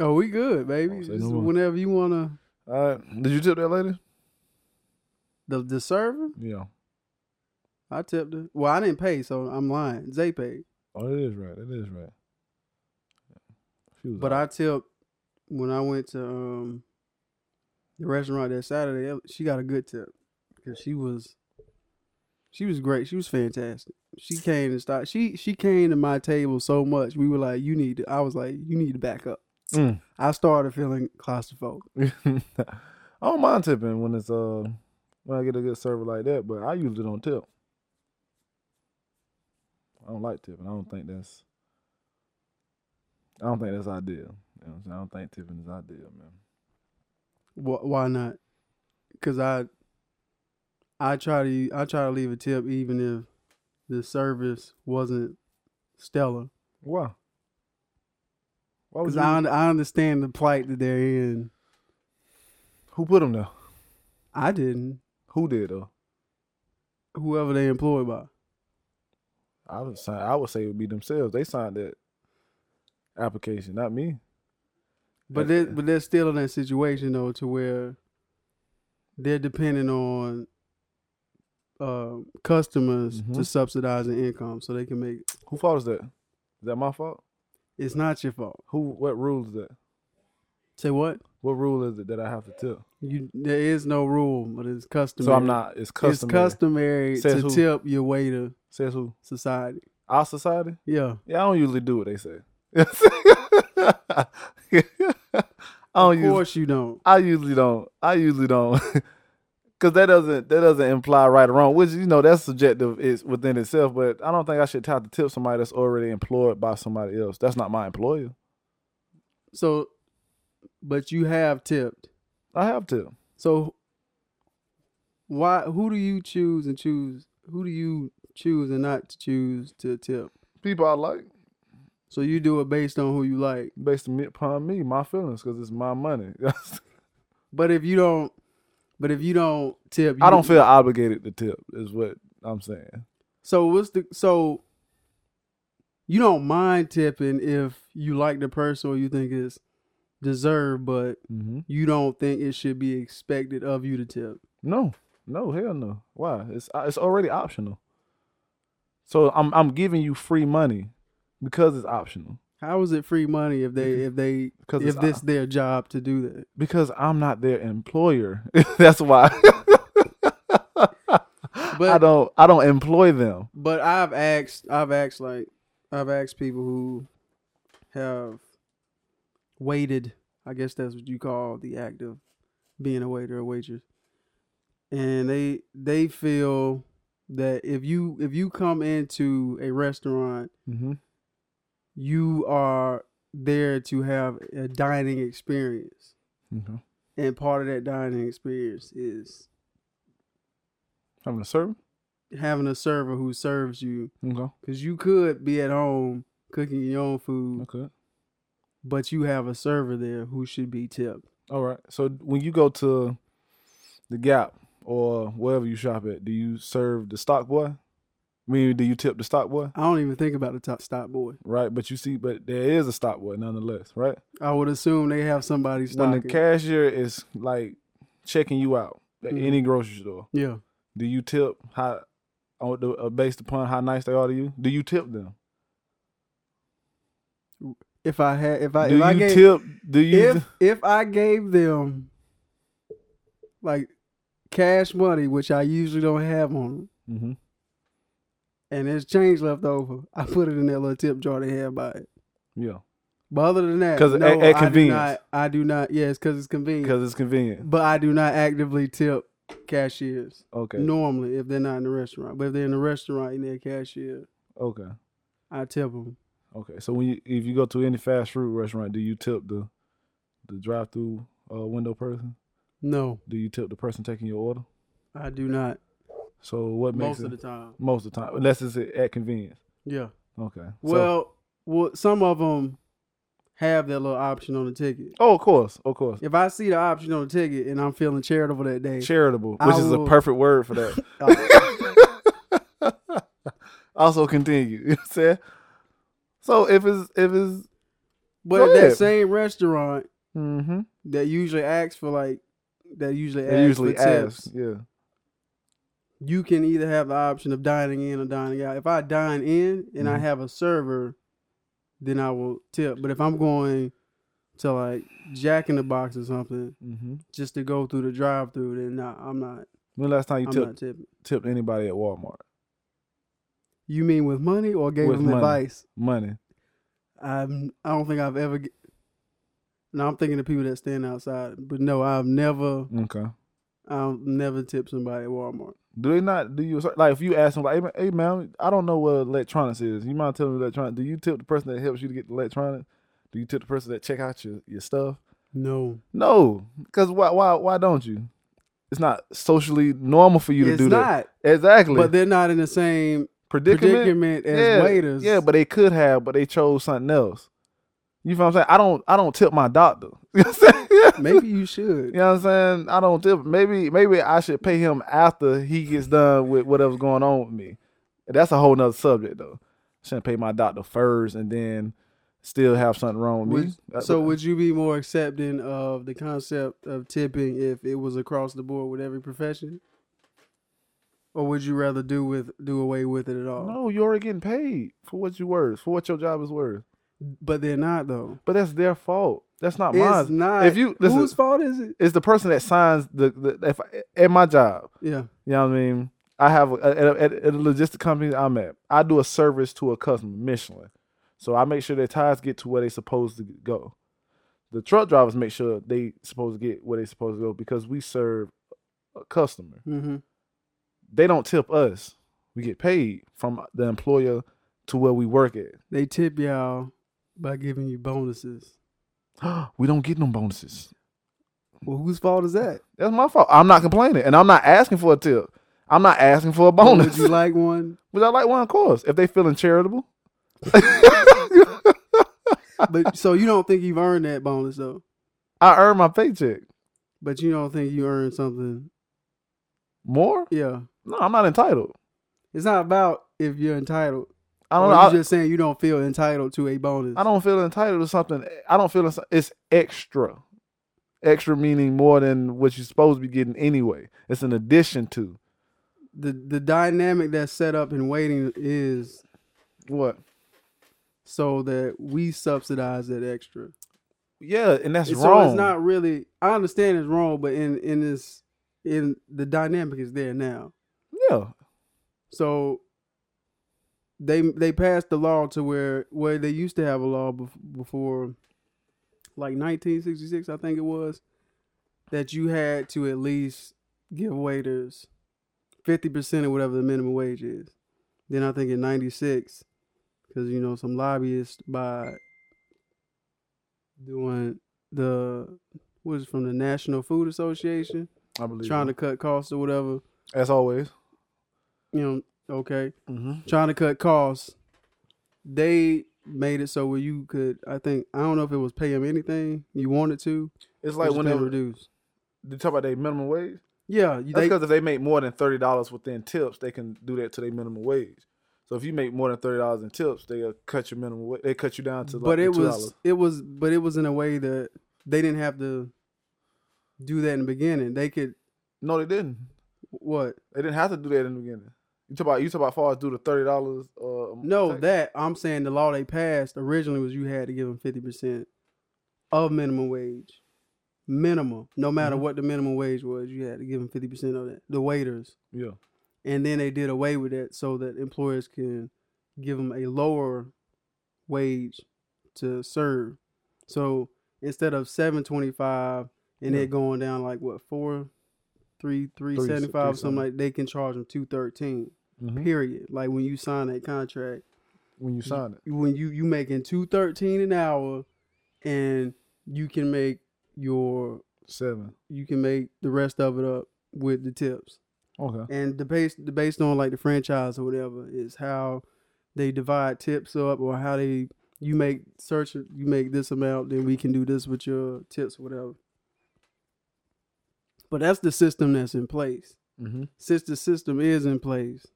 Oh, we good, baby. No whenever you wanna All right. Did you tip that lady? the the server, Yeah. I tipped her. Well, I didn't pay, so I'm lying. Zay paid. Oh, it is right. It is right. But all I tipped when I went to um the restaurant that Saturday. She got a good tip because she was she was great. She was fantastic. She came and started. She she came to my table so much. We were like, you need. to I was like, you need to back up. Mm. I started feeling claustrophobic. I don't mind tipping when it's uh when I get a good server like that, but I usually don't tip. I don't like tipping. I don't think that's I don't think that's ideal. You know? I don't think tipping is ideal, man. Why not? Because I I try to I try to leave a tip even if the service wasn't stellar. Why? Because I un- I understand the plight that they're in. who put them there? I didn't. Who did though? Whoever they employed by. I would say I would say it would be themselves. They signed that application, not me. But they but they're still in that situation though to where they're depending on uh, customers Mhm. to subsidize their income so they can make Who fault is that? Is that my fault? It's not your fault. Who? What rule is that? Say what? What rule is it that I have to tip? You there is no rule, but it's customary. So I'm not. It's customary. It's customary Says to who? tip your way to Says who? society. Our society? Yeah. Yeah, I don't usually do what they say. I don't of usually. course you don't. I usually don't. I usually don't. Cause that doesn't that doesn't imply right or wrong, which you know that's subjective is within itself. But I don't think I should have to tip somebody that's already employed by somebody else. That's not my employer. So but you have tipped. I have to. So why who do you choose and choose who do you choose and not to choose to tip? People I like So you do it based on who you like. based upon me, my feelings, because it's my money. But if you don't but if you don't tip you I don't feel obligated to tip. Is what I'm saying. So what's the so you don't mind tipping if you like the person or you think it's deserved, but Mm-hmm. you don't think it should be expected of you to tip. No, no, hell no. Why? It's uh, it's already optional. So I'm I'm giving you free money because it's optional. How is it free money if they if they Because if this their job to do that? because I'm not their employer. That's why. I don't I don't employ them. But I've asked I've asked like I've asked people who have waited, I guess that's what you call the act of being a waiter or waitress. And they they feel that if you if you come into a restaurant, Mm-hmm. You are there to have a dining experience. Okay. And part of that dining experience is Having a server. having a server who serves you Okay. Cause you could be at home cooking your own food, Okay. but you have a server there who should be tipped. All right. So when you go to the Gap or wherever you shop at, do you serve the stock boy? I mean, do you tip the stock boy? I don't even think about the top stop boy. Right, but you see, but there is a stock boy nonetheless, right? I would assume they have somebody When stocking. the cashier is like checking you out at Mhm. any grocery store, yeah, do you tip how on the, uh, based upon how nice they are to you? Do you tip them? if I had, if I, do if I gave, tip? Do you? if if I gave them like cash money, which I usually don't have on them, hmm and there's change left over, I put it in that little tip jar they have by it. Yeah, But other than that, 'Cause no, at- at I do convenience. not. I do not. Yes, because it's convenient. because it's convenient. But I do not actively tip cashiers. Okay. normally if they're not in the restaurant. But if they're in the restaurant and they're a cashier, Okay. I tip them. Okay. So when you if you go to any fast food restaurant, do you tip the the drive through uh, window person? No, Do you tip the person taking your order? I do not. So what makes Most it of the time. most of the time, unless it's at convenience. Yeah. Okay. So- Well, well, some of them have that little option on the ticket. oh, of course, of course. If I see the option on the ticket and I'm feeling charitable that day, Charitable, I which is a perfect word for that. uh, also continue. You know what I'm saying? So if it's if it's But that same restaurant Mm-hmm. that usually asks for like that usually asks usually for tips. Yeah. You can either have the option of dining in or dining out. If I dine in and I Mhm. have a server, then I will tip. But if I'm going to like Jack in the Box or something Mm-hmm. just to go through the drive-through, then nah, I'm not. When the last time you I'm tipped tipped anybody at Walmart? You mean with money or gave With them money. advice? Money. I'm. I don't think I've ever. Get, no, I'm thinking of people that stand outside. But no, I've never. Okay. I've never tipped somebody at Walmart. Do they not do you like if you ask them like, hey man, man, I don't know what electronics is. You mind telling me electronics? Do you tip the person that helps you to get the electronics? Do you tip the person that check out your, your stuff? No, No, because why why why don't you? It's not socially normal for you to it's do not. that. Exactly. But they're not in the same predicament. predicament as yeah, waiters. Yeah, but they could have, but they chose something else. You feel what I'm saying? I don't I don't tip my doctor. You know what I'm saying? maybe you should. You know what I'm saying? I don't tip. Maybe maybe I should pay him after he gets done with whatever's going on with me. That's a whole nother subject though. Shouldn't pay my doctor first and then still have something wrong with me. Would- so would you be more accepting of the concept of tipping if it was across the board with every profession? Or would you rather do with do away with it at all? no, you're already getting paid for what you worth, for what your job is worth. But they're not though. But that's their fault. That's not mine. It's mine. not. If you- listen- whose fault is it? It's the person that signs the, the if at my job. Yeah. You know what I mean? I have a, at, a, at a logistic company I'm at. I do a service to a customer, Michelin. So I make sure their tires get to where they supposed to go. The truck drivers make sure they supposed to get where they supposed to go because we serve a customer. Mm-hmm. They don't tip us. We get paid from the employer to where we work at. They tip y'all by giving you bonuses. we don't get no bonuses. Well, whose fault is that? That's my fault. I'm not complaining, and I'm not asking for a tip. I'm not asking for a bonus. Would you like one? Would I like one? Of course, if they feeling charitable. But so you don't think you've earned that bonus though? I earned my paycheck. But you don't think you earned something? More? Yeah. No, I'm not entitled. It's not about if you're entitled. I don't Or know. you I, just saying you don't feel entitled to a bonus. I don't feel entitled to something. I don't feel it's, extra. Extra meaning more than what you're supposed to be getting anyway. It's an addition to the the dynamic that's set up in waiting is what? so that we subsidize that extra. Yeah, and that's And so wrong. it's not really. I understand it's wrong, but in in this in the dynamic is there now. yeah, So they they passed the law to where where they used to have a law bef- before, like 1966, I think it was, that you had to at least give waiters fifty percent of whatever the minimum wage is. Then I think in '96, because you know some lobbyists by doing the what is it, from the National Food Association I believe. trying to cut costs or whatever. as always. You know, okay Mm-hmm. trying to cut costs, they made it so where you could. I think I don't know if it was pay them anything you wanted to. It's like when they reduce. they talk about their minimum wage. Yeah, That's they, because if they make more than thirty dollars within tips, they can do that to their minimum wage. So if you make more than thirty dollars in tips, they'll cut your minimum. Wage. They cut you down to like but it $2. was it was but it was in a way that they didn't have to do that in the beginning. They could no, they didn't. what? They didn't have to do that in the beginning. You talk about you talk about far as do the thirty dollars. Uh, No, tax? that I'm saying the law they passed originally was you had to give them fifty percent of minimum wage, minimum. No matter Mhm. what the minimum wage was, you had to give them fifty percent of that. The waiters. yeah. and then they did away with that so that employers can give them a lower wage to serve. So instead of seven twenty five and Yeah. it going down like what four, three three Three- seventy five something like they can charge them two thirteen. Mhm. Period. Like when you sign that contract, When you sign it, when you you making two thirteen an hour, and you can make your seven. you can make the rest of it up with the tips. Okay. and the base the based on like the franchise or whatever is how they divide tips up or how they you make search you make this amount then we can do this with your tips or whatever but that's the system that's in place Mm-hmm. since the system is in place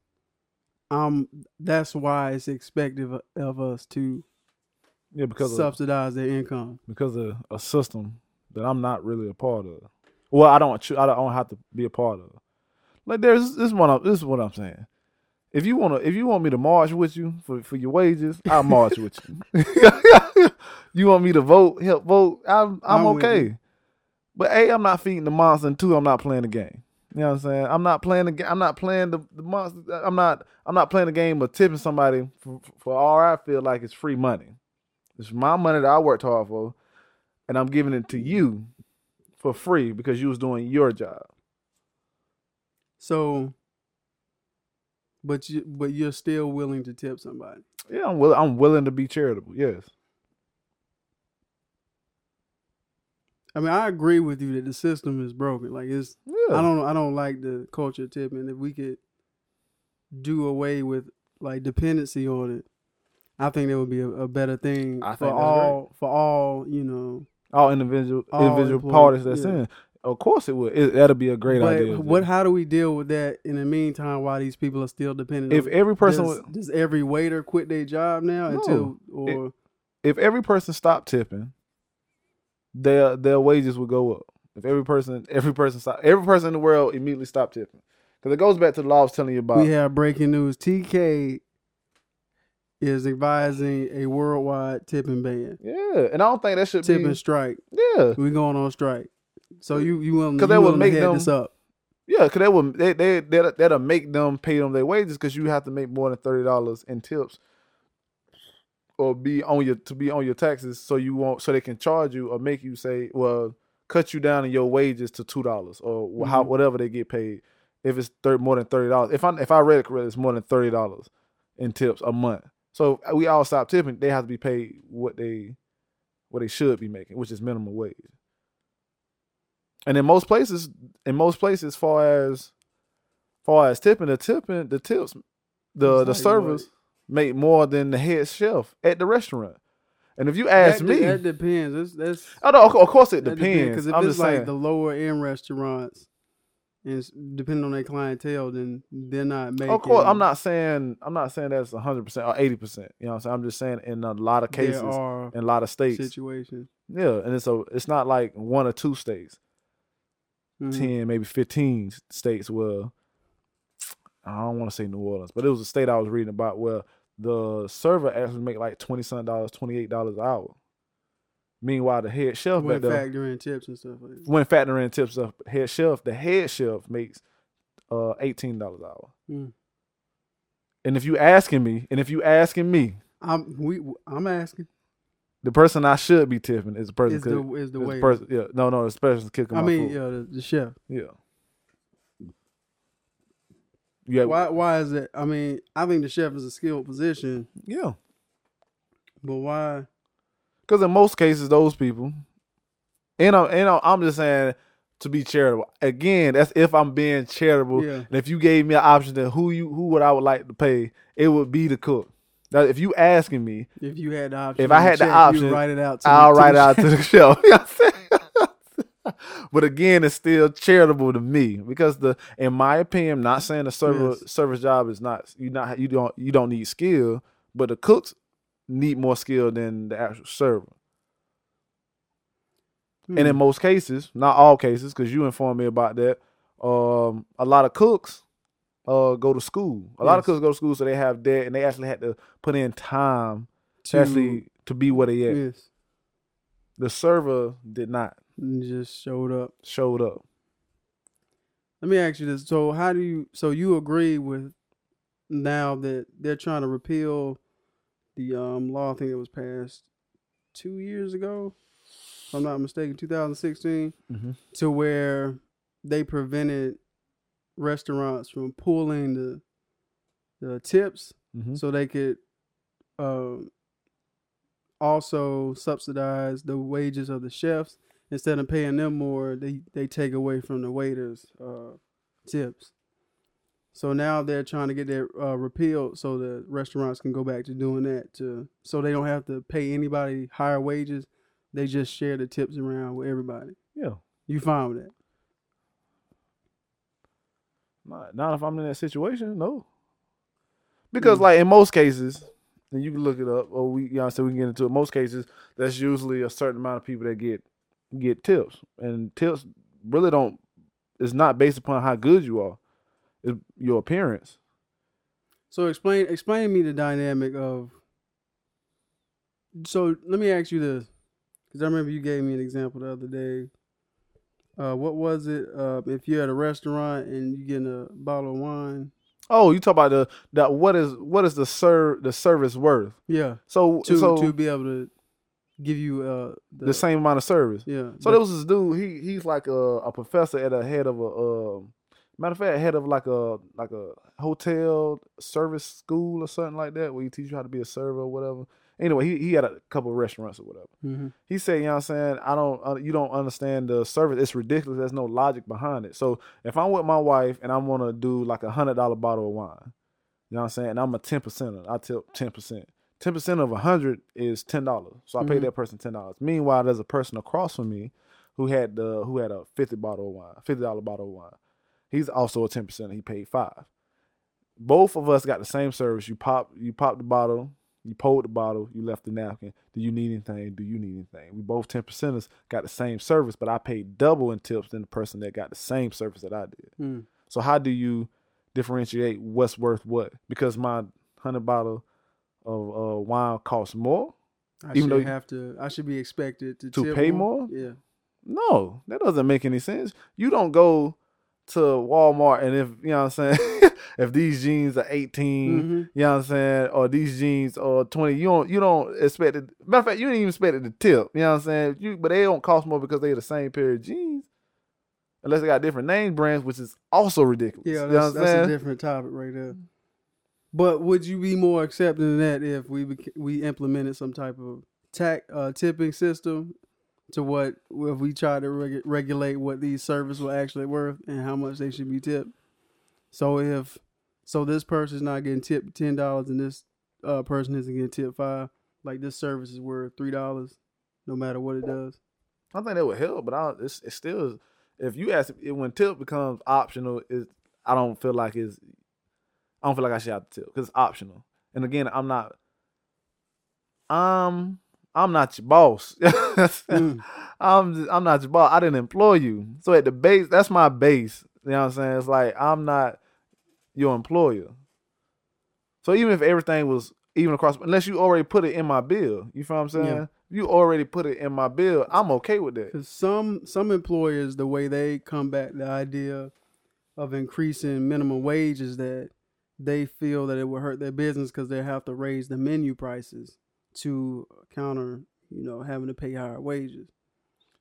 um that's why it's expected of, of us to Yeah, because of subsidize their income. because of a system that I'm not really a part of. Well, I don't. I don't have to be a part of. Like there's this is what I'm, this is what I'm saying. If you wanna, if you want me to march with you for, for your wages, I'll march with you. you want me to vote, help vote, I'm I'm, I'm okay. But a, I'm not feeding the monster, and two, I'm not playing the game. You know what I'm saying? I'm not playing the game. I'm not playing the, the monster. Uh, I'm not. I'm not playing the game of tipping somebody for, for all I feel like it's free money. It's my money that I worked hard for, and I'm giving it to you for free because you was doing your job. So, but you but you're still willing to tip somebody. Yeah, I'm willing. I'm willing to be charitable. Yes. I mean, I agree with you that the system is broken. Like it's Yeah. I don't I don't like the culture of tipping. If we could do away with like dependency on it, I think that would be a, a better thing for all for all you know. all individual All individual employees, parties that's yeah. in. Of course, it would. It, that'll be a great but idea. what? How do we deal with that in the meantime while these people are still dependent? if every person does, would- does every waiter quit their job now No. until or if every person stopped tipping, their their wages would go up. If every person every person stop, every person in the world immediately stopped tipping, because it goes back to the law I was telling you about. we have breaking news? TK is advising a worldwide tipping ban, yeah, and I don't think that should be tipping be. strike. Yeah, We going on strike. So you you willing? 'Cause you that would make them- this up? yeah, because that would they they that'll, that'll make them pay them their wages because you have to make more than thirty dollars in tips, or be on your to be on your taxes, so you won't so they can charge you or make you say well cut you down in your wages to two dollars or wh- how mm-hmm. whatever they get paid. If it's thir- more than thirty dollars, if I if I read it correctly, it's more than thirty dollars in tips a month. So uh, we all stop tipping. They have to be paid what they what they should be making, which is minimum wage. And in most places, in most places, far as far as tipping, the tipping, the tips, the It's the servers? Make more than the head chef at the restaurant. And if you ask that, me, that depends. That's that's oh no, of course it depends. Because if I'm it's like saying. the lower end restaurants, and depending on their clientele, then they're not making. Of course, I'm not saying I'm not saying that's 100 percent or 80 percent. You know what I'm saying? I'm just saying in a lot of cases, in a lot of states, situations. yeah, and it's a it's not like one or two states, Mhm. ten maybe 15 states where I don't want to say New Orleans, but it was a state I was reading about where the server actually make like twenty something dollars, twenty eight dollars an hour. Meanwhile, the head chef When back there, factor in tips and stuff like when factoring tips of head chef, the head chef makes uh eighteen dollars an hour. Mm. And if you asking me, and if you asking me, I'm we I'm asking. the person I should be tipping is the person. Is the is the is way? person, yeah, no, no, the person cooking I my mean, food. yeah, the, the chef. Yeah. Yeah. Why why is it? I mean, I think the chef is a skilled position, Yeah. but why? Because in most cases, those people, and I'm, and I'm- I'm just saying to be charitable. Again, that's if I'm being charitable. Yeah. And if you gave me an option to who you who would I would like to pay, it would be the cook. Now, if you asking me, If you had the option, If I had the option, write it out. To I'll write it out to the show. You know what I'm saying? but again, it's still charitable to me because the, in my opinion, I'm not saying the server Yes. service job is not you not you don't you don't need skill, but the cooks need more skill than the actual server. And in Hmm. most cases, not all cases, because you informed me about that, um, a lot of cooks uh go to school. A lot of Yes. cooks go to school, so they have debt, and they actually had to put in time to To- actually to be what they at. yes, The server did not and just showed up. showed up. Let me ask you this: So, how do you? So, you agree with now that they're trying to repeal the um, law? thing that was passed two years ago, if I'm not mistaken, 2016, Mm-hmm. to where they prevented restaurants from pulling the the tips Mm-hmm. so they could um, also subsidize the wages of the chefs instead of paying them more they they take away from the waiters uh, tips so now they're trying to get that uh, repealed so the restaurants can go back to doing that to so they don't have to pay anybody higher wages they just share the tips around with everybody Yeah. you fine with that Not, not if I'm in that situation, no. Because Mm. like in most cases, and you can look it up. Or we, you know, so we can get into it. Most cases, that's usually a certain amount of people that get get tips, and tips really don't. It's not based upon how good you are. It's your appearance. So explain explain to me the dynamic of. So let me ask you this, because I remember you gave me an example the other day. Uh, what was it? Uh, if you're at a restaurant and you getting a bottle of wine. Oh, you talk about the that what is what is the serve the service worth? Yeah. So To so to be able to give you uh the, the same amount of service. Yeah. So there was this dude. He he's like a, a professor at a head of a uh, matter of fact, head of like a like a hotel service school or something like that, where you teach you how to be a server or whatever. Anyway, he, he had a couple of restaurants or whatever. hmm He said, you know what I'm saying? I don't, uh, you don't understand the service. It's ridiculous. There's no logic behind it. So if I'm with my wife and I want to do like a hundred dollar bottle of wine, you know what I'm saying? And I'm a 10 percenter. I tip 10 10 percent of a hundred is ten dollars. So I pay Mhm. that person ten dollars. Meanwhile, there's a person across from me who had the who had a fifty bottle of wine, fifty dollar bottle of wine. He's also a ten percent. He paid five. Both of us got the same service. You pop, you pop the bottle, you pulled the bottle, you left the napkin. Do you need anything? Do you need anything? We both ten percenters got the same service, but I paid double in tips than the person that got the same service that I did. Mm. So how do you differentiate what's worth what? Because my hundred bottle of uh, wine costs more. I Even should though you- have to. I should be expected to To tip pay more? Yeah. No, that doesn't make any sense. You don't go to Walmart and if you know what I'm saying, if these jeans are 18, hmm you know what I'm saying, or these jeans are 20, you don't you don't expect it. Matter of fact, you didn't even expect it to tip. You know what I'm saying? You but they don't cost more because they're the same pair of jeans. Unless they got different name brands, which is also ridiculous. Yeah, you know that's, that's a different topic right there. But would you be more accepting of that if we we implemented some type of tax uh, tipping system to what if we try to reg- regulate what these services were actually worth and how much they should be tipped? So if so, this person's not getting tipped ten dollars and this uh, person isn't getting tipped five. Like this service is worth three dollars, no matter what it does. I think that would help, but I, it's, still if you ask it, when tip becomes optional, it I don't feel like it's I don't feel like I should have to tip because it's optional. And again, I'm not um I'm not your boss. Mm. I'm just, I'm not your boss. I didn't employ you. So at the base, that's my base. You know what I'm saying? It's like I'm not your employer. So even if everything was even across, unless you already put it in my bill, you feel what I'm saying? Yeah. You already put it in my bill. I'm okay with that. Because some some employers, the way they combat the idea of increasing minimum wage is that they feel that it will hurt their business because they have to raise the menu prices to counter, you know, having to pay higher wages.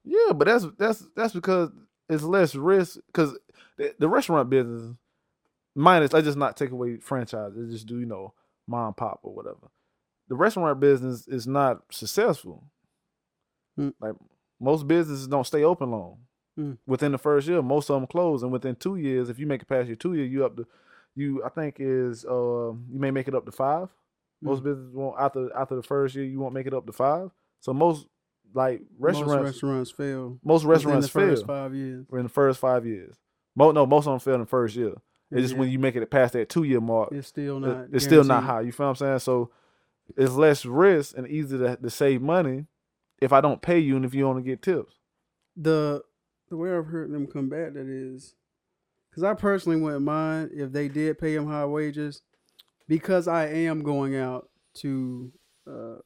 Yeah, but that's that's that's because it's less risk. Because the, the restaurant business, minus, let's just not take away franchise. Let's just do you know mom pop or whatever. The restaurant business is not successful. Mm. Like most businesses don't stay open long. Mm. Within the first year, most of them close, and within two years, if you make it past your two year, you up to you. I think is uh you may make it up to five. Most Mm. businesses won't after after the first year, you won't make it up to five. So most like restaurants, Most restaurants fail. most restaurants fail in the first five years. in the first five years. Mo, no, most of them fail in the first year. It's just when you make it past that two year mark, It's still it- not. it's still not high. You feel what I'm saying? So it's less risk and easy to, to save money if I don't pay you and if you only get tips. the the way I've heard them combat that is because I personally wouldn't mind if they did pay him high wages because I am going out to uh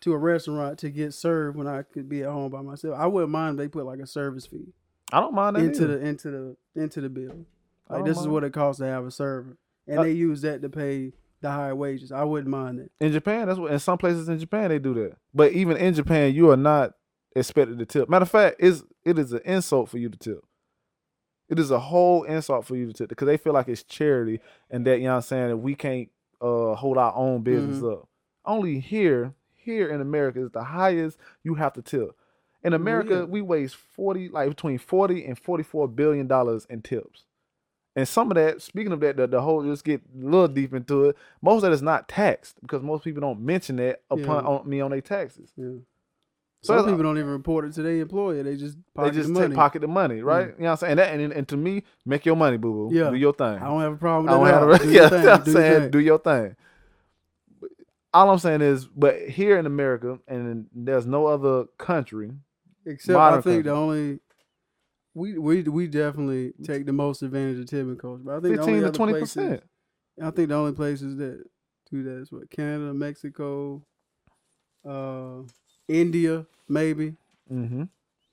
to a restaurant to get served when I could be at home by myself. I wouldn't mind if they put like a service fee I don't mind that into either. the into the into the bill. Like this is what it costs to have a server, and Uh, they use that to pay the high wages. I wouldn't mind it. in Japan. That's what in some places in Japan they do that. But even in Japan, you are not expected to tip. Matter of fact, is it is an insult for you to tip. It is a whole insult for you to tip because they feel like it's charity and that you know what I'm saying that we can't uh hold our own business up. Only here, here in America is the highest you have to tip. In America, Yeah. we waste forty like between forty and forty four billion dollars in tips. And some of that, speaking of that, the, the whole just get a little deep into it. Most of that is not taxed because most people don't mention that upon Yeah. on me on their taxes. Yeah. So Some people don't even report it to their employer. They just pocket they just the take money. pocket the money, right? You know what I'm saying? And, that, and, and to me, make your money, boo boo. Yeah. Do your thing. I don't have a problem I don't have a, Do yeah, thing. I'm Do saying do your thing. all I'm saying is, but here in America, and there's no other country. Except I think the only we we we definitely take the most advantage of tipping culture. But I think the Fifteen only to twenty percent. I think the only places that do that is what Canada, Mexico, uh, India, maybe. Mm-hmm.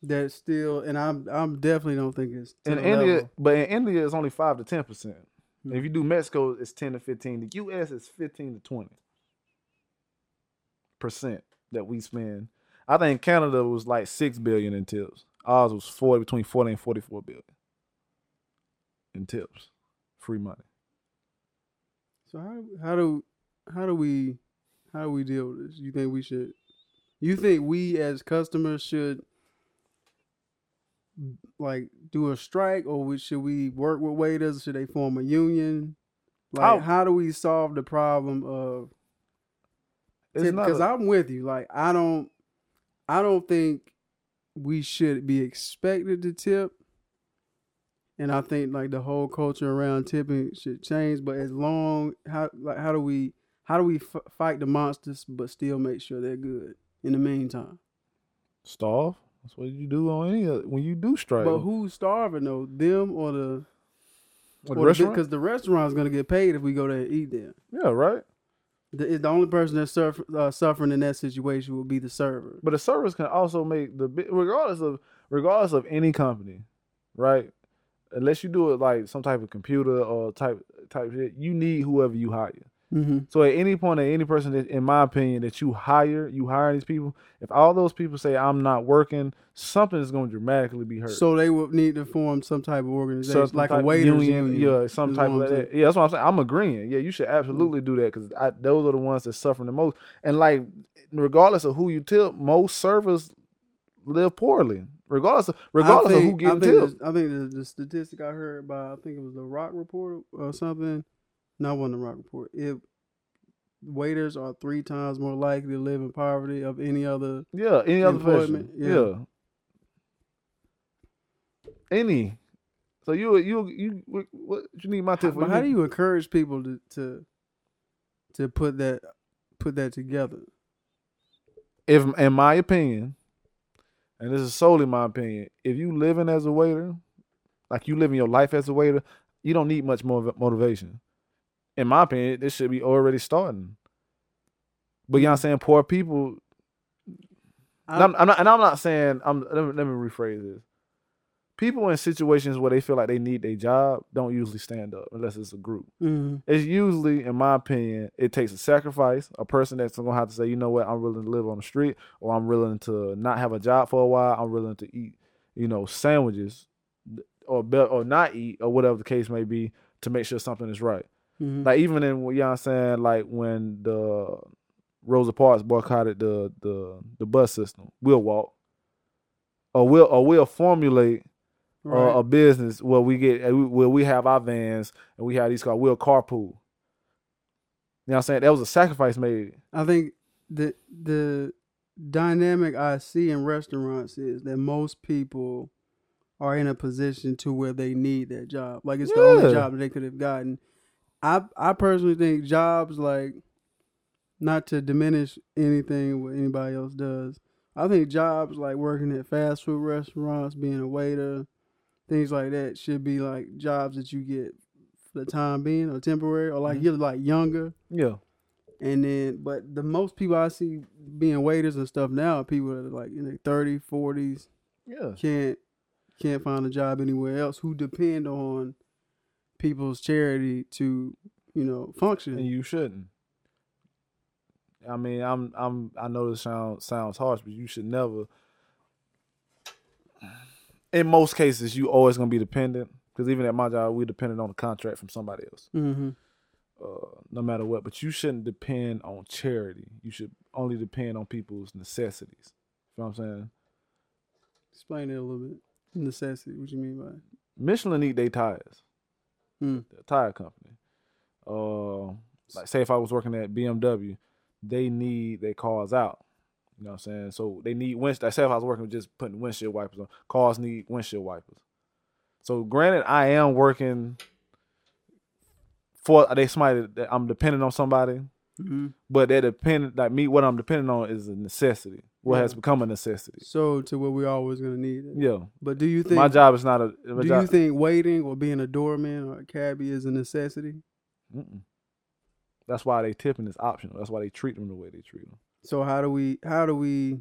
That still, and I'm I'm definitely don't think it's In India, level. but in India, it's only five to ten percent. Hmm. If you do Mexico, it's ten to fifteen. The U.S. is fifteen to twenty percent that we spend. I think Canada was like six billion in tips. Ours was forty between forty and forty-four billion in tips, free money. So how how do how do we how do we deal with this? You think we should? You think we as customers should like do a strike, or we, should we work with waiters? Should they form a union? Like, I'll- how do we solve the problem of It's not because I'm with you. Like I don't I don't think we should be expected to tip. And I think like the whole culture around tipping should change. But as long how like how do we how do we f- fight the monsters but still make sure they're good in the meantime? starve. That's what you do on any other, when you do strike. But who's starving though? Them or the What, the restaurant? because the restaurant's gonna get paid if we go there and eat there. yeah, right. The, the only person that's suffer, uh, suffering in that situation will be the server. But the service can also make the regardless of regardless of any company, right? Unless you do it like some type of computer or type type shit, you need whoever you hire. Mm-hmm. So at any point, at any person that, in my opinion, that you hire, you hire these people. If all those people say I'm not working, something is going to dramatically be hurt. So they would need to form some type of organization, Some like a waiters union. yeah, some type of that. Yeah, that's what I'm saying. I'm agreeing. Yeah, you should absolutely do that because those are the ones that suffering the most. And like, regardless of who you tip, most servers live poorly. Regardless of regardless I of who getting I think, tipped. I think the, the statistic I heard by I think it was the ROC Report or something. No, one the ROC Report. If waiters are three times more likely to live in poverty of any other. Yeah, any other profession. employment, Yeah. yeah. Any. So you you you what, what you need my tip for? How do you encourage people to to to put that put that together? if in my opinion, and this is solely my opinion, if you living as a waiter, like you living your life as a waiter, you don't need much more motivation. In my opinion, this should be already starting. But you know what I'm saying? Poor people. and I'm, I'm not, and I'm not saying. I'm. Let me, let me rephrase this. People in situations where they feel like they need their job don't usually stand up unless it's a group. Mhm. It's usually, in my opinion, it takes a sacrifice. A person that's gonna have to say, you know what, I'm willing to live on the street, or I'm willing to not have a job for a while. I'm willing to eat, you know, sandwiches, or be, or not eat, or whatever the case may be, to make sure something is right. Mhm. Like even in, you know, what I'm saying, like when the Rosa Parks boycotted the the the bus system, we'll walk, or we'll or we'll formulate Right. or a business where we get uh, where we have our vans and we have these cars. We'll carpool. You know what I'm saying? That was a sacrifice made. I think the the dynamic I see in restaurants is that most people are in a position to where they need that job. Like it's the only job that they could have gotten. I I personally think jobs like not to diminish anything what anybody else does. I think jobs like working at fast food restaurants, being a waiter, things like that should be like jobs that you get for the time being or temporary or like Mhm. you're like younger Yeah. and then, but the most people I see being waiters and stuff now are people that are like in their 30s, 40s, Yeah. can't can't find a job anywhere else, who depend on people's charity to, you know, function. And you shouldn't. I mean, I'm I'm I know this sounds sounds harsh, but you should never in most cases you always gonna be dependent. Because even at my job, we dependent on a contract from somebody else. mm-hmm. uh, no matter what. But you shouldn't depend on charity. You should only depend on people's necessities. You know what I'm saying? Explain it a little bit. Necessity. What you mean by? it? Michelin need their tires. They're a tire company. Uh, like say if I was working at BMW, they need their cars out. You know what I'm saying? So they need windshield. I say if I was working with just putting windshield wipers on, cars need windshield wipers. So granted, I am working for they somebody that I'm dependent on somebody hmm But that depend like me, what I'm depending on is a necessity. What has become a necessity. So to what we always gonna need it. Yeah, But do you think my job is not a. Do job, you think waiting or being a doorman or a cabbie is a necessity? Mm-mm. That's why they tipping is optional. That's why they treat them the way they treat them. So how do we how do we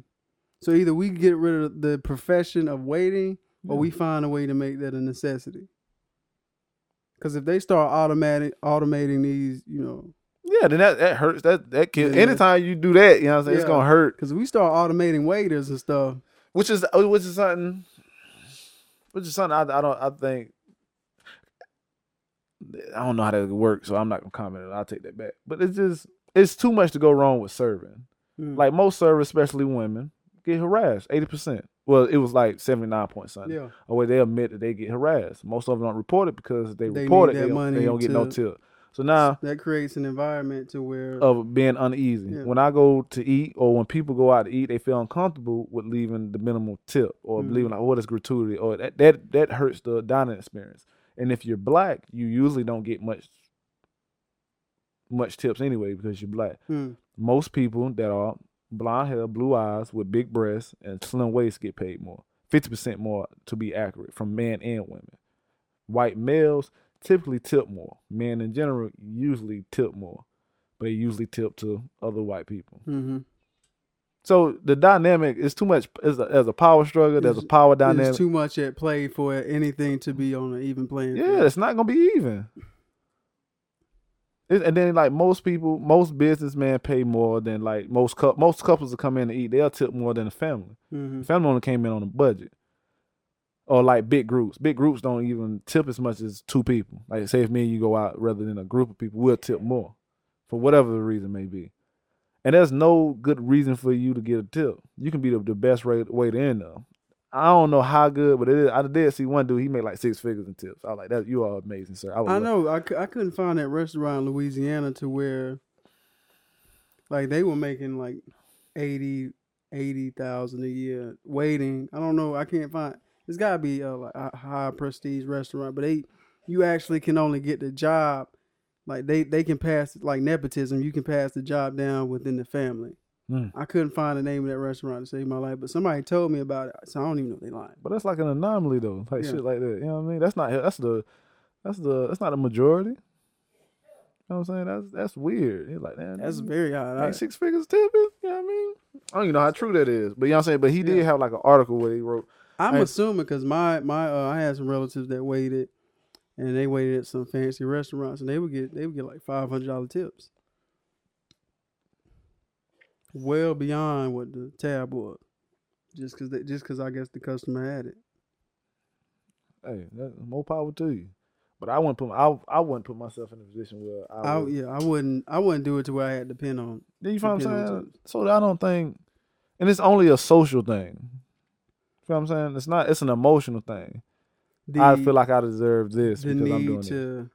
so either we get rid of the profession of waiting or we find a way to make that a necessity. Cause if they start automatic automating these, you know, Yeah, then that, that hurts. That that kills. Yeah. Anytime you do that, you know what I'm saying, it's gonna hurt. cause we start automating waiters and stuff. Which is uh, which is something. Which is something I, I don't I think. I don't know how that works, so I'm not gonna comment. on it. I'll take that back. But it's just it's too much to go wrong with serving. Mm. Like most servers, especially women, get harassed. Eighty percent. Well, it was like seventy nine point something. yeah, Or where they admit that they get harassed. Most of them don't report it because they, They report it, they don't, they don't get no tip. So now that creates an environment to where of being uneasy. Yeah. When I go to eat or when people go out to eat, they feel uncomfortable with leaving the minimal tip or Mhm. leaving like, oh, that's gratuity or that, that that hurts the dining experience. And if you're black, you usually don't get much much tips anyway because you're black. Hmm. Most people that are blonde hair, blue eyes with big breasts and slim waist get paid more. Fifty percent more to be accurate from men and women. White males typically tip more. Men in general usually tip more, but they usually tip to other white people. hmm So the dynamic is too much. As a, as a power struggle, there's a power there's dynamic. too much at play for anything to be on an even playing field. Yeah, it's not gonna be even. It- and then like most people, most businessmen pay more than like most cou- most couples that come in to eat. They'll tip more than a family. hmm Family only came in on a budget. Or like big groups. Big groups don't even tip as much as two people. Like say if me and you go out rather than a group of people, we'll tip more. For whatever the reason may be. And there's no good reason for you to get a tip. You can be the, the best rate, way to end though. I don't know how good, but it is. I did see one dude. He made like six figures in tips. I was like, "That you are amazing, sir." would I know. I, I couldn't find that restaurant in Louisiana to where, like, they were making like 80 80,000 a year waiting. I don't know. I can't find. It's got to be a, a high prestige restaurant, but they, you actually can only get the job. Like they, they can pass like nepotism. You can pass the job down within the family. Hmm. I couldn't find the name of that restaurant to save my life, but somebody told me about it, so I don't even know if they lying. But that's like an anomaly though, like Yeah. shit like that. You know what I mean? That's not. That's the. That's the. That's not a majority. You know what I'm saying? That's that's weird. It's like man, That's very odd. Like six figures tipping. You know what I mean? I don't even know how true that is, but you know what I'm saying. But he did Yeah. have like an article where he wrote. I'm Hey. assuming because my my uh, I had some relatives that waited, and they waited at some fancy restaurants, and they would get they would get like five hundred dollar tips, well beyond what the tab was, just because just because I guess the customer had it. Hey, that, more power to you. But I wouldn't put. my- I I wouldn't put myself in a position where I. I, would- yeah, I wouldn't I wouldn't do it to where I had to depend on. Do you feel what I'm saying? So I don't think, and it's only a social thing. You feel what I'm saying? It's not. It's an emotional thing. The, I feel like I deserve this the because I'm doing need it. to,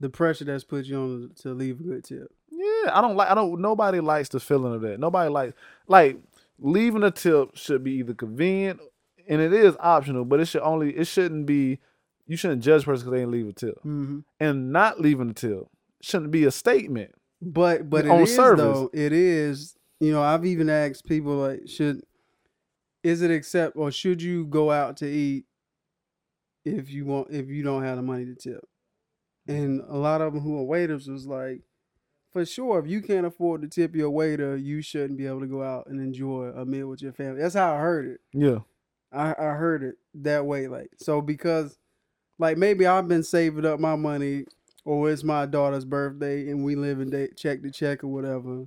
the pressure that's put you on to leave a good tip. Yeah, I don't like. I don't. Nobody likes the feeling of that. Nobody likes like leaving a tip should be either convenient and it is optional, but it should only. It shouldn't be. You shouldn't judge a person because they didn't leave a tip, Mm-hmm. and not leaving a tip shouldn't be a statement. But but it on is service. though. It is. You know, I've even asked people like, should is it accept or should you go out to eat if you want if you don't have the money to tip? Mm. And a lot of them who are waiters was like, for sure, if you can't afford to tip your waiter, you shouldn't be able to go out and enjoy a meal with your family. That's how I heard it. Yeah, I, I heard it that way. Like so because like maybe I've been saving up my money or it's my daughter's birthday and we live in day check to check or whatever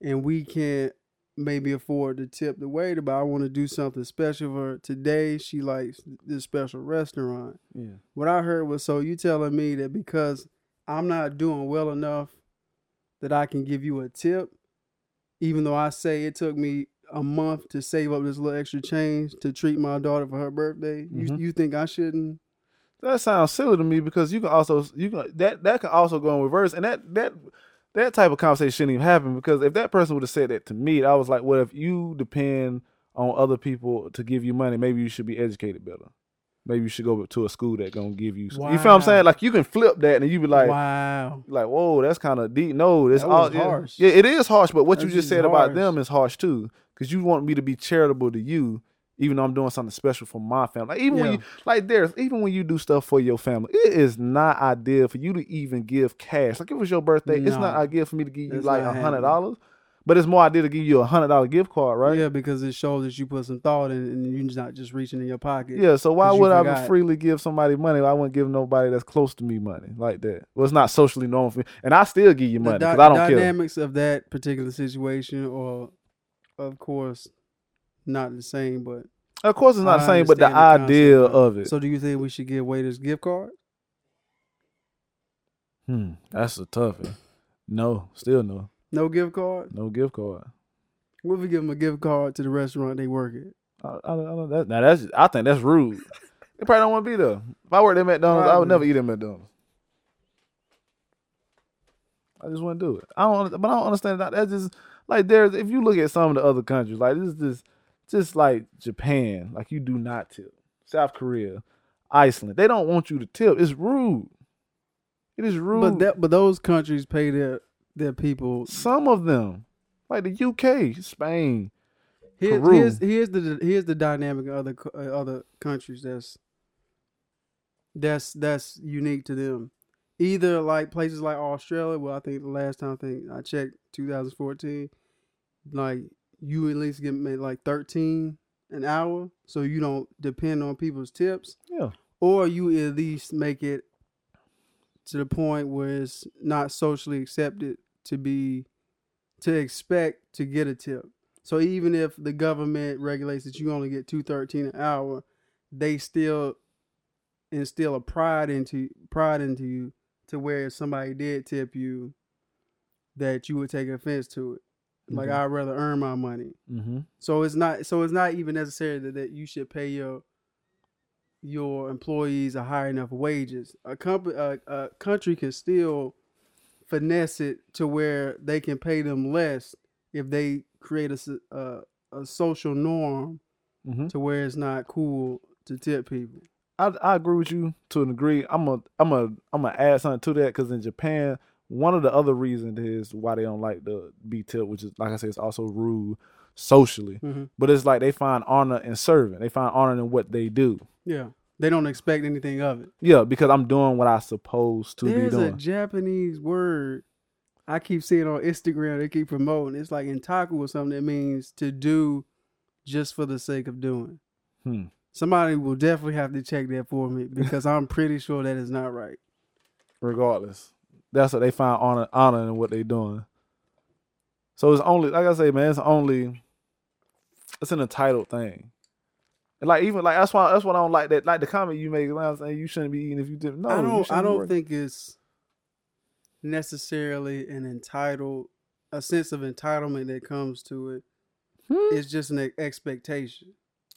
and we can't maybe afford to tip the waiter but I want to do something special for her. Today she likes this special restaurant. yeah. What I heard was so you telling me that because I'm not doing well enough that I can give you a tip, even though I say it took me a month to save up this little extra change to treat my daughter for her birthday. You Mhm. you think I shouldn't? That sounds silly to me because you can also you can that that can also go in reverse, and that that that type of conversation shouldn't even happen because if that person would have said that to me, I was like, well, if you depend on other people to give you money, maybe you should be educated better. maybe you should go to a school that gonna give you. Some, You feel what I'm saying? Like you can flip that and you be like, wow. like, whoa, that's kind of deep. No, it's That all harsh. Yeah, it is harsh. But what you That's just just said about them is harsh too, because you want me to be charitable to you, even though I'm doing something special for my family. Like, even when you like, there's even when you do stuff for your family, it is not ideal for you to even give cash. Like, if it was your birthday, it's not No. ideal for me to give you like a hundred dollars. But it's more ideal to give you a hundred dollar gift card, right? Yeah, because it shows that you put some thought in and you're not just reaching in your pocket. Yeah, so why would I freely give somebody money? I wouldn't give nobody that's close to me money like that. Well, it's not socially normal for me, and I still give you money because I don't care. dynamics of that particular situation, or of course, not the same. But Of course, it's not the same, but the the idea concept, of it. so, do you think we should give waiters gift cards? Hmm, that's a toughie. No, still no, No gift card. no gift card. What if we give them a gift card to the restaurant they work at? I, I, I don't, that, now that's I think that's rude. they probably don't want to be there. If I worked at McDonald's, I would never eat at McDonald's. I just wouldn't do it. I don't, but I don't understand that. That's just like there's if you look at some of the other countries, like this is just just like Japan, like you do not tip. South Korea, Iceland, they don't want you to tip. It's rude. It is rude. But that, but those countries pay their their people. some of them, like the UK, Spain, Here, Peru. here's here's the here's the dynamic of other uh, other countries that's that's that's unique to them. Either like places like Australia, well, I think the last time I think I checked, 2014, like you at least get made like 13 an hour, so you don't depend on people's tips, yeah. or you at least make it to the point where it's not socially accepted to be to expect to get a tip. So even if the government regulates that you only get two thirteen an hour, they still instill a pride into pride into you to where if somebody did tip you, that you would take offense to it. Like Mhm. I'd rather earn my money. Mm-hmm. So it's not so it's not even necessary that, that you should pay your your employees a high enough wages. A company a, a country can still finesse it to where they can pay them less if they create a a social norm Mm-hmm. to where it's not cool to tip people. I I agree with you to a degree. I'm a I'm a I'm gonna add something to that because in Japan, one of the other reasons is why they don't like the be tipped, which is like I said, it's also rude socially. Mhm. But it's like they find honor in serving. They find honor in what they do. Yeah, they don't expect anything of it. Yeah, because I'm doing what I supposed to There's be a doing. Japanese word I keep seeing on Instagram. They keep promoting. It's like intaku or something that means to do just for the sake of doing. Hmm. Somebody will definitely have to check that for me because I'm pretty sure that is not right. Regardless, that's what they find honor honor in what they're doing. So it's only like I say, man. It's only it's an entitled thing. And like even like that's why that's what I don't like that like the comment you made. When I was saying you shouldn't be eating if you didn't. No, I don't. I don't think it's necessarily an entitled a sense of entitlement that comes to it. Hmm? It's just an expectation.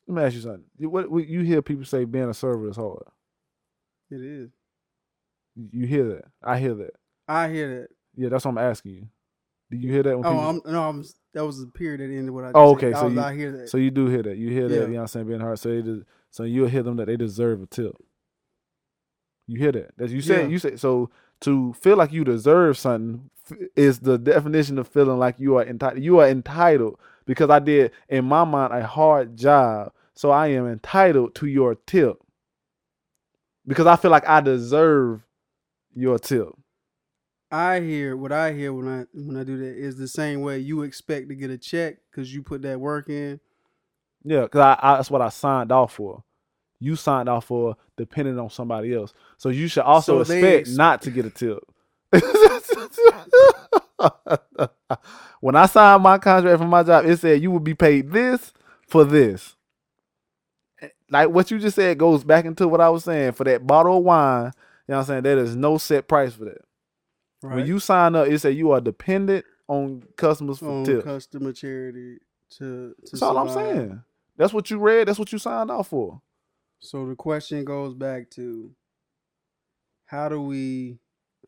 Let me ask you something. What, what you hear people say being a server is hard. It is. You hear that? I hear that. I hear that. Yeah, that's what I'm asking you. Do you hear that? When Oh, people, I'm no. I'm. That was the period at the end of what I. Oh, said. okay, I, so was, you- I hear that. so you do hear that. You hear that. Yeah. You know what I'm saying? Being hard. So, they so you'll hear them that they deserve a tip. You hear that? That you said. Yeah. You said so. To feel like you deserve something f- is the definition of feeling like you are entitled. You are entitled because I did in my mind a hard job, so I am entitled to your tip because I feel like I deserve your tip. I hear what I hear when I when I do that is the same way you expect to get a check because you put that work in. Yeah, because I, I that's what I signed off for. You signed off for depending on somebody else, so you should also So expect ex- not to get a tip. when I signed my contract for my job, it said you would be paid this for this. Eh, like what you just said goes back into what I was saying for that bottle of wine. You know what I'm saying? There is no set price for that. Right. When you sign up, it said you are dependent on customers for on tips. customer charity to. to That's all I'm saying. That's what you read. That's what you signed off for. So the question goes back to how do we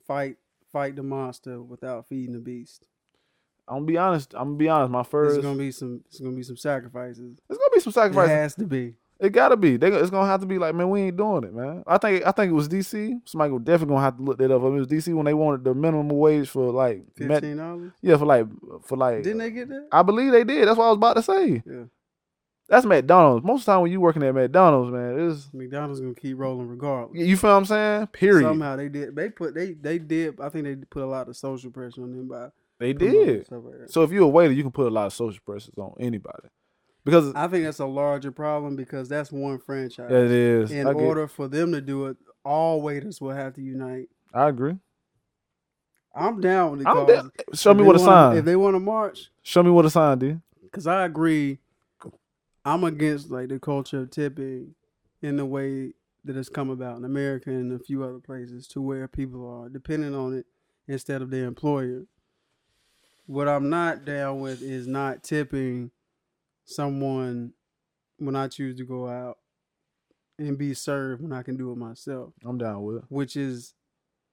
fight fight the monster without feeding the beast? I'm gonna be honest. I'm gonna be honest. My first, There's gonna be some. It's gonna be some sacrifices. It's gonna be some sacrifices. It has to be. It gotta be. They, it's gonna have to be like, man, we ain't doing it, man. I think I think it was DC. Somebody will definitely gonna have to look that up. I mean, it was DC when they wanted the minimum wage for like, Fifteen dollars. yeah, for like, for like. Didn't they get that? I believe they did. That's what I was about to say. Yeah. That's McDonald's. Most of the time when you working at McDonald's, man, it's McDonald's gonna keep rolling regardless. you feel what I'm saying. Period. Somehow they did. They put they they did. I think they put a lot of social pressure on them by they did. like. So if you're a waiter, you can put a lot of social pressures on anybody because I think that's a larger problem because that's one franchise. it is. In order for them to do it, all waiters will have to unite. I agree. I'm down with it. I'm 'cause down. Show if me they what a sign. If they want to march, Show me what a sign did. because I agree, I'm against like the culture of tipping in the way that it's come about in America and a few other places to where people are dependent on it instead of their employer. What I'm not down with is not tipping someone when I choose to go out and be served when I can do it myself, I'm down with it. which is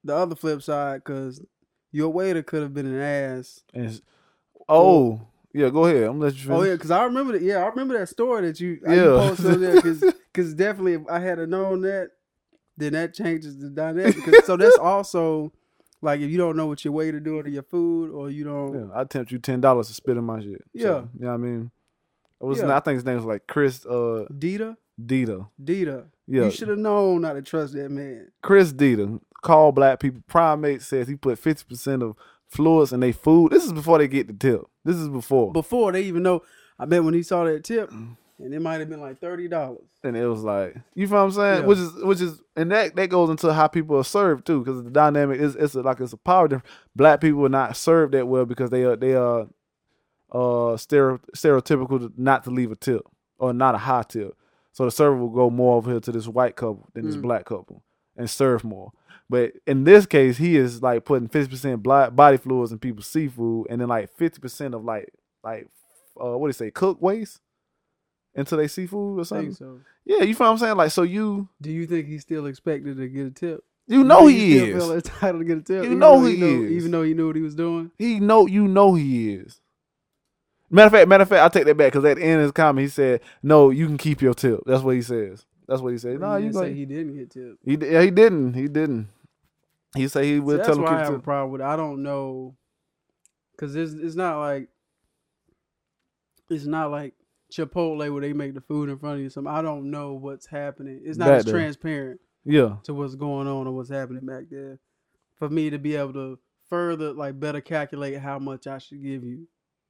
the other flip side because your waiter could have been an ass And it's- oh. oh yeah, go ahead. I'm gonna let you finish. Oh yeah, because I remember that. Yeah, I remember that story that you, Yeah. yeah. you posted on there. Because definitely, if I had known that, then that changes the dynamic. 'Cause- so that's also like if you don't know what your waiter doing to your food, or you don't. Yeah, I tempt you ten dollars to spit in my shit. Yeah. So, you know I mean. Was Yeah. I think his name was like Chris uh Dita, Dita. Dita, Yeah. you should have known not to trust that man. Chris Dita. Call black people. Primate says he put fifty percent of fluids in their food. This is before they get the tip. This is before. Before they even know, I bet when he saw that tip, and it might have been like thirty dollars. and it was like you feel what I'm saying, Yeah. which is which is and that that goes into how people are served too, because the dynamic is it's a, like it's a power difference. Black people are not served that well because they are they are uh stereo, stereotypical to not to leave a tip or not a high tip. So the server will go more over here to this white couple than this Mm. black couple and serve more. But in this case, he is like putting fifty percent body fluids in people's seafood, and then like fifty percent of like like uh what do you say cook waste into their seafood or something. so. Yeah, you feel what I'm saying? Like, so you Do you think he's still expected to get a tip? you know he still Feel is. entitled to get a tip. You know though he know- is. Even though he knew what he was doing. He know you know he is. Matter of fact, matter of fact, I take that back because at the end of his comment, he said, "No, you can keep your tip." That's what he says. That's what he said. No, he you didn't say He, didn't get tipped. he yeah, he didn't. He didn't. He said he will tell him why I have a problem with. It. I don't know, cause it's it's not like it's not like Chipotle where they make the food in front of you. Something I don't know what's happening. It's not Back as there. transparent Yeah, to what's going on or what's happening back there. For me to be able to further like better calculate how much I should give you,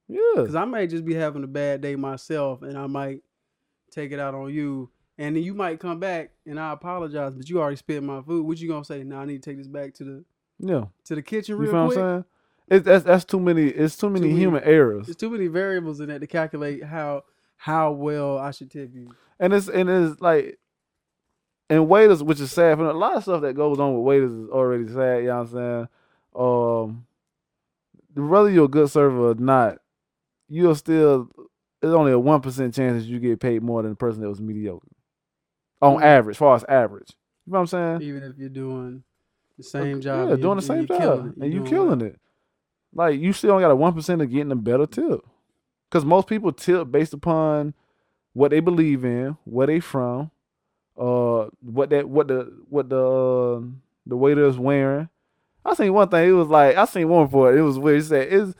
yeah. cause I may just be having a bad day myself, and I might take it out on you. And then you might come back and I apologize, but you already spit my food. What you gonna say? Now I need to take this back to the Yeah, to the kitchen you real feel quick. what I'm saying? It's that's that's too many. It's too many many- human errors, There's too many variables in that to calculate how how well I should tip you. and it's and it's like, and waiters, which is sad. For a lot of stuff that goes on with waiters is already sad. You know what I'm saying? Um, whether you're a good server or not, you'll still. There's only a one percent chance that you get paid more than the person that was mediocre, on Mhm. average, as far as average. You know what I'm saying? Even if you're doing the same job, Yeah, doing the same you're job, and you killing it. Like you still only got a one percent of getting a better tip, because most people tip based upon what they believe in, where they from, uh, what that what the what the uh, the waiter is wearing. I seen one thing. It was like I seen one for it. It was weird. It said is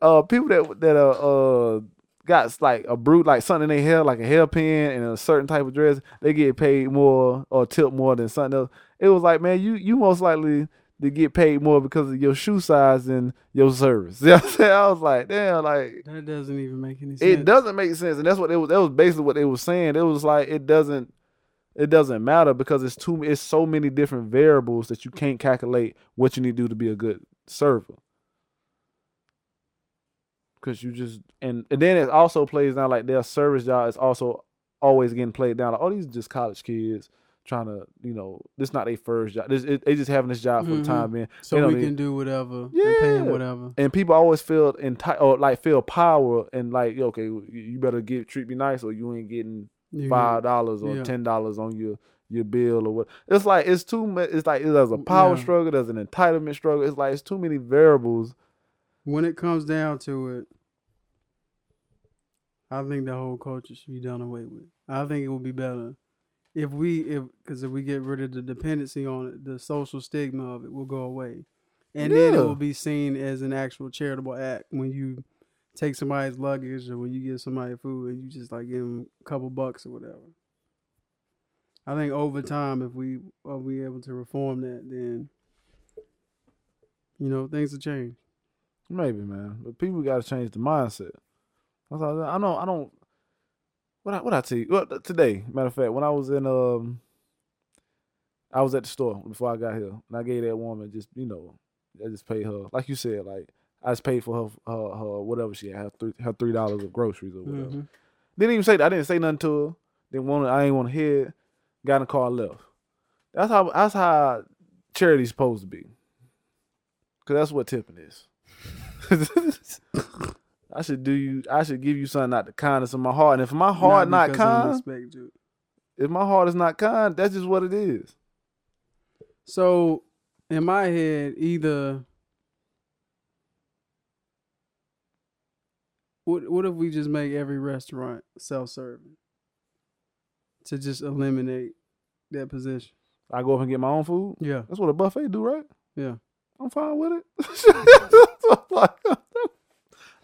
uh people that that are uh got like a brute like something in their hair like a hairpin and a certain type of dress they get paid more or tip more than something else. It was like man you you most likely to get paid more because of your shoe size and your service. You know I'm saying? I was like damn like That doesn't even make any sense. it doesn't make sense and that's what it was that was basically what they was saying. It was like it doesn't it doesn't matter because it's too it's so many different variables that you can't calculate what you need to do to be a good server. Cause you just and, and then it also plays down like their service job is also always getting played down like oh these are just college kids trying to you know this not their first job this it, they just having this job for Mhm. the time being so we can do whatever. Yeah, and pay Yeah. whatever. and people always feel entitled or like feel power and like okay you you better get treat me nice or you ain't getting five dollars or yeah. ten dollars on your your bill or what. It's like it's too much. It's like there's a power Yeah. struggle. There's an entitlement struggle. It's like it's too many variables. When it comes down to it, I think the whole culture should be done away with. I think it would be better if we if because if we get rid of the dependency on it, the social stigma of it will go away, and then it will be seen as an actual charitable act when you take somebody's luggage or when you give somebody food and you just like give them a couple bucks or whatever. I think over time, if we are we able to reform that, then you know things will change. Maybe, man. But people got to change the mindset. That's all. I know. I don't. What I what I tell you? Well, today, matter of fact, when I was in um, I was at the store before I got here, and I gave that woman just you know, I just paid her like you said, like I just paid for her her, her whatever she had, her three her three dollars of groceries or whatever. Mhm. Didn't even say that. I didn't say nothing to her. Didn't want. I ain't want to hear. it. Got in the car left. That's how. That's how charity's supposed to be. Cause that's what tipping is. I should do you. I should give you something out the kindness of my heart. And if my heart not, I'm kind, if my heart is not kind, that's just what it is. So in my head, either what what if we just make every restaurant self serving to just eliminate that position? I go up and get my own food. Yeah, That's what a buffet do, right? yeah. I'm fine with it.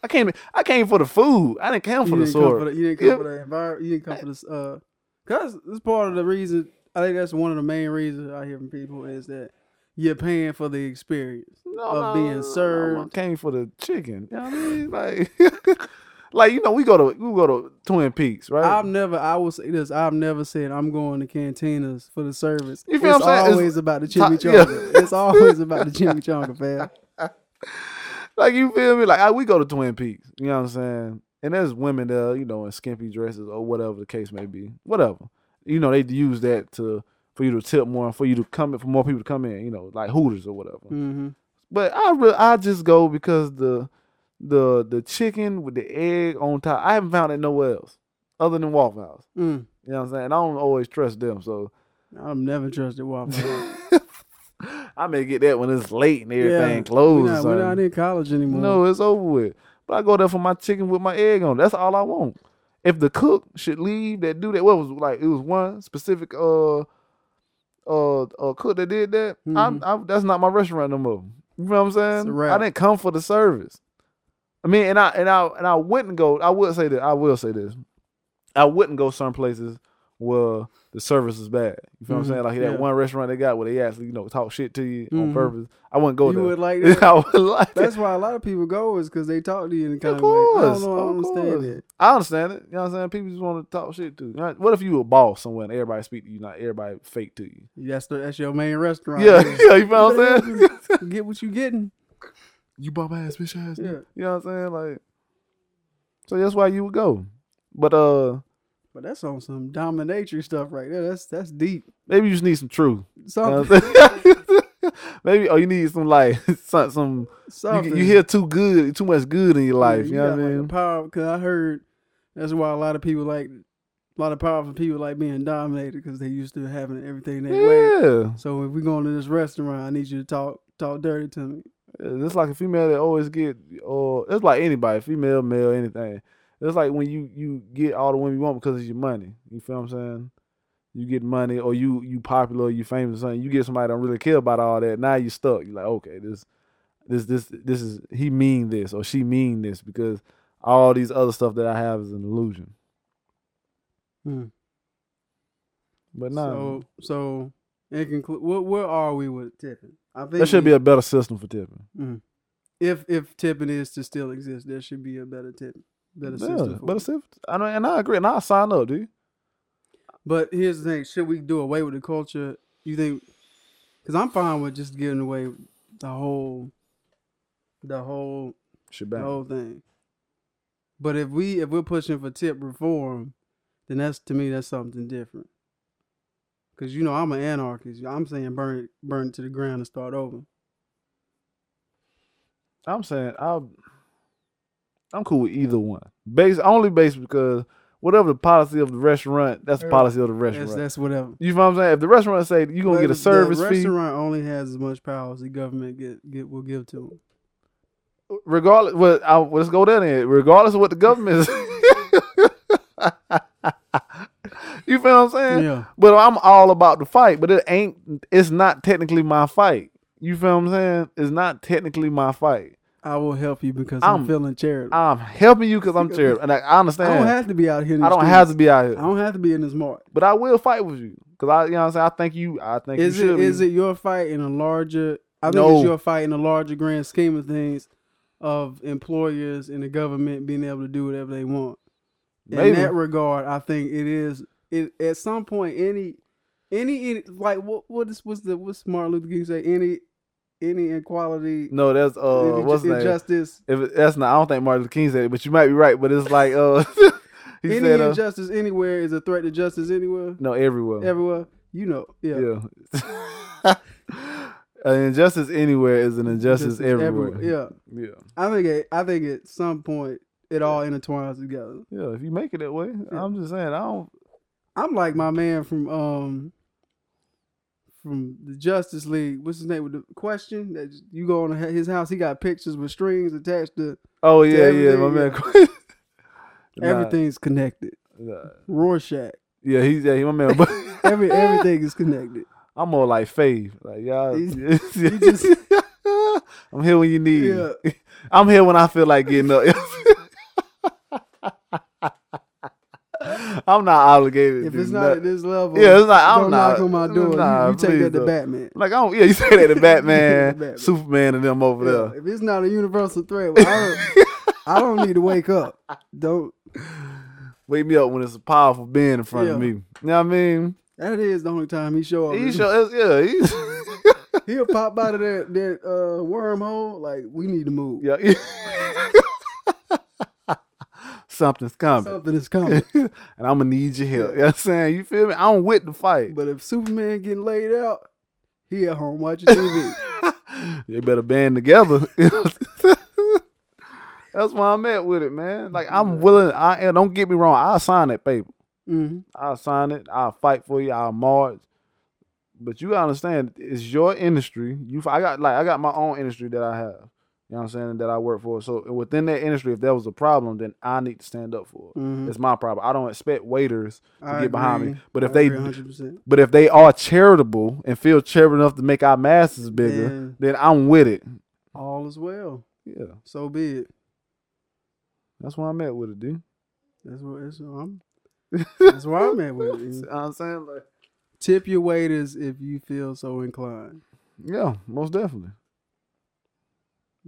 I came. I came for the food. I didn't come for you the sword. for the, you didn't come Yeah. for the environment. You didn't come for this. Uh, cause that's part of the reason. I think that's one of the main reasons I hear from people is that you're paying for the experience. no, of no, being no, served. I came for the chicken. You know what I mean? Like, like you know, we go to we go to Twin Peaks, right? I've never. I will say this. I've never said I'm going to cantinas for the service. You feel it's what I'm saying? It's always about the chimichanga. yeah. It's always about the chimichanga, fam. like you feel me? Like I, we go to Twin Peaks. You know what I'm saying? And there's women there, you know, in skimpy dresses or whatever the case may be. Whatever. You know, they use that to for you to tip more for you to come in for more people to come in, you know, like Hooters or whatever. hmm But I re- I just go because the the the chicken with the egg on top. I haven't found it nowhere else other than Waffle House. Mm. You know what I'm saying? I don't always trust them, so I've never trusted Waffle House. I may get that when it's late and everything Yeah, closed. we're, not, we're not in college anymore. No, it's over with. But I go there for my chicken with my egg on. it. That's all I want. If the cook should leave that do that, what was like it was one specific uh uh, uh cook that did that. I'm, I'm that's not my restaurant no more. You know what I'm saying? Mm-hmm. It's a wrap. I didn't come for the service. I mean, and I and I and I wouldn't go. I would say that I will say this. I wouldn't go some places where the service is bad. You feel what Mhm. I'm saying? Like that Yeah. one restaurant they got where they actually you know talk shit to you on Mhm. purpose. I wouldn't go you there. would like that. I would like That's why a lot of people go is because they talk to you in the kind Of of, way. I course, don't know. I understand course. it. I understand it. You know what I'm saying? People just want to talk shit to you. What if you a boss somewhere and everybody speak to you, not everybody fake to you? That's the, that's your main restaurant. Yeah, yeah, you feel what I'm saying? Get what you getting. You bum ass bitch ass. Yeah. You know what I'm saying? Like, so that's why you would go. But uh, But that's on some dominatrix stuff right there. That's that's deep. maybe you just need some truth. You know Something. I'm saying? maybe oh, you need some like some some. You, something. you hear too good, too much good in your life. Yeah, you know what I got, like, mean? power because I heard that's why a lot of people like a lot of powerful people like being dominated because they used to having everything way. Yeah, So if we going to this restaurant, I need you to talk talk dirty to me. It's like a female that always get, or it's like anybody, female, male, anything. It's like when you you get all the women you want because of your money. You feel what I'm saying? You get money, or you you popular, or you famous, or something. You get somebody that don't really care about all that. Now you stuck. You're like, okay, this this this this is he mean this or she mean this because all these other stuff that I have is an illusion. Hmm. But no, So so in conclude, where, where are we with tipping? I think there should be a better system for tipping. Mhm. If if tipping is to still exist, there should be a better tip, better Yeah, system. Better system. I know, and I agree, and I sign up, dude. But here's the thing: should we do away with the culture? You think? Because I'm fine with just giving away the whole, the whole, the whole thing. But if we if we're pushing for tip reform, then that's to me that's something different. Because you know I'm an anarchist. I'm saying burn it, burn it to the ground and start over. I'm saying I'm I'm cool with either one. Base only based because whatever the policy of the restaurant, that's the policy of the restaurant. that's whatever. you know what I'm saying? If the restaurant say you gonna But get a the service fee, restaurant only has as much power as the government get, get will give to them. regardless, well, I, let's go there then. Regardless of what the government is, you feel what I'm saying? Yeah. But I'm all about the fight, but it ain't. It's not technically my fight. You feel what I'm saying? It's not technically my fight. I will help you because I'm, I'm- feeling charitable. I'm helping you because I'm charitable, and I, I I don't have to be out here. In I don't streets. have to be out here. I don't have to be in this mart. but I will fight with you because I, you know, what I'm saying. I think you. I think Is it is it your fight in a larger? I think No. it's your fight in a larger grand scheme of things, of employers and the government being able to do whatever they want. Maybe. In that regard, I think it is. It at some point any, any, any like what what is what's the what's Martin Luther King say? Any, any inequality, No, that's uh, any what's the name? injustice, If that's not, I don't think Martin Luther King said it, but you might be right. But it's like uh, he any said uh, injustice anywhere is a threat to justice anywhere, no everywhere. everywhere. You know, yeah. Yeah. An injustice anywhere is an injustice Justice everywhere. Yeah, Yeah. I think it, I think at some point it all intertwines together. Yeah. If you make it that way, Yeah. I'm just saying, I don't. I'm like my man from um from the Justice League. What's his name with the question that you go on his house? He got pictures with strings attached to Oh, yeah, yeah. My man. Nah, everything's connected. nah. Rorschach. Yeah, he's, yeah, he my man. But Every everything is connected. I'm more like Fave. Like, y'all. Just- I'm here when you need. Yeah. I'm here when I feel like getting up. I'm not obligated. If it's not at this level, Yeah, it's like, I'm don't not- knock on my door. nah, you, you take that to don't. Batman. Like I don't, yeah, you say that to Batman, Batman. Superman, and them over Yeah, there. if it's not a universal threat, well, I don't, I don't need to wake up. Don't. Wake me up when it's a powerful being in front of me. You know what I mean? That is the only time he show up. He show, yeah, he's He'll pop out of that that uh, wormhole. Like we need to move. yeah. Something's coming, Something is coming. and I'm gonna need your help. You know what I'm saying? You feel me? I'm with the fight. but if Superman getting laid out, he at home watching TV. you better band together. That's why I'm at with it, man. Like I'm willing. I don't get me wrong. I'll sign that paper. hmm I'll sign it. I'll fight for you. I'll march. But you gotta understand, it's your industry. You, I got like I got my own industry that I have. You know what I'm saying? That I work for. So within that industry, if there was a problem, then I need to stand up for it. hmm It's my problem. I don't expect waiters to I get behind me. agree. But if I they, 100%. but if they are charitable and feel charitable enough to make our masses bigger, Then- then I'm with it. all is well. Yeah, So be it. that's why I'm at with it, dude. That's what that's what I'm. That's where I'm at with it. You know what I'm saying, like, Tip your waiters if you feel so inclined. yeah, most definitely.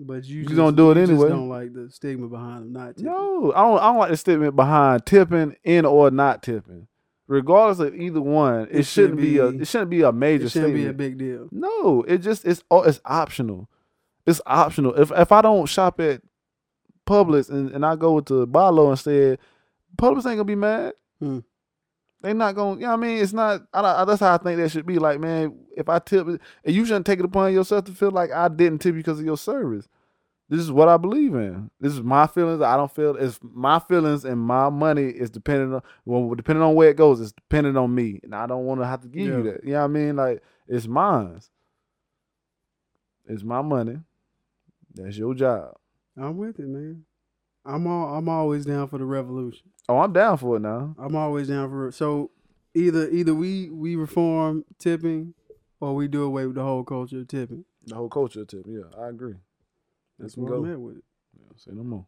But you, You just, gonna do it anyway. don't like the stigma behind them not tipping. No, I don't. I don't like the stigma behind tipping in or not tipping. Regardless of either one, it, It should shouldn't be, a. It shouldn't be a major it shouldn't statement. be a big deal. no, it just it's oh, it's optional. It's optional. If if I don't shop at Publix and, and I go to Barlow instead, Publix ain't gonna be mad. Hmm. They not gonna. You know what I mean? It's not. I, don't- that's how I think that should be. Like man, if I tip, and you shouldn't take it upon yourself to feel like I didn't tip you because of your service. This is what I believe in. This is my feelings. I don't feel it's my feelings and my money is dependent on well, depending on where it goes. It's dependent on me, and I don't want to have to give you that. You know what I mean? Like it's mine. It's my money. That's your job. I'm with it, man. I'm all, I'm always down for the revolution. Oh, I'm down for it now. I'm always down for it. so either either we we reform tipping or we do away with the whole culture of tipping. The whole culture of tipping, Yeah, I agree. That's Let's where go. I'm at with it. Yeah, say no more.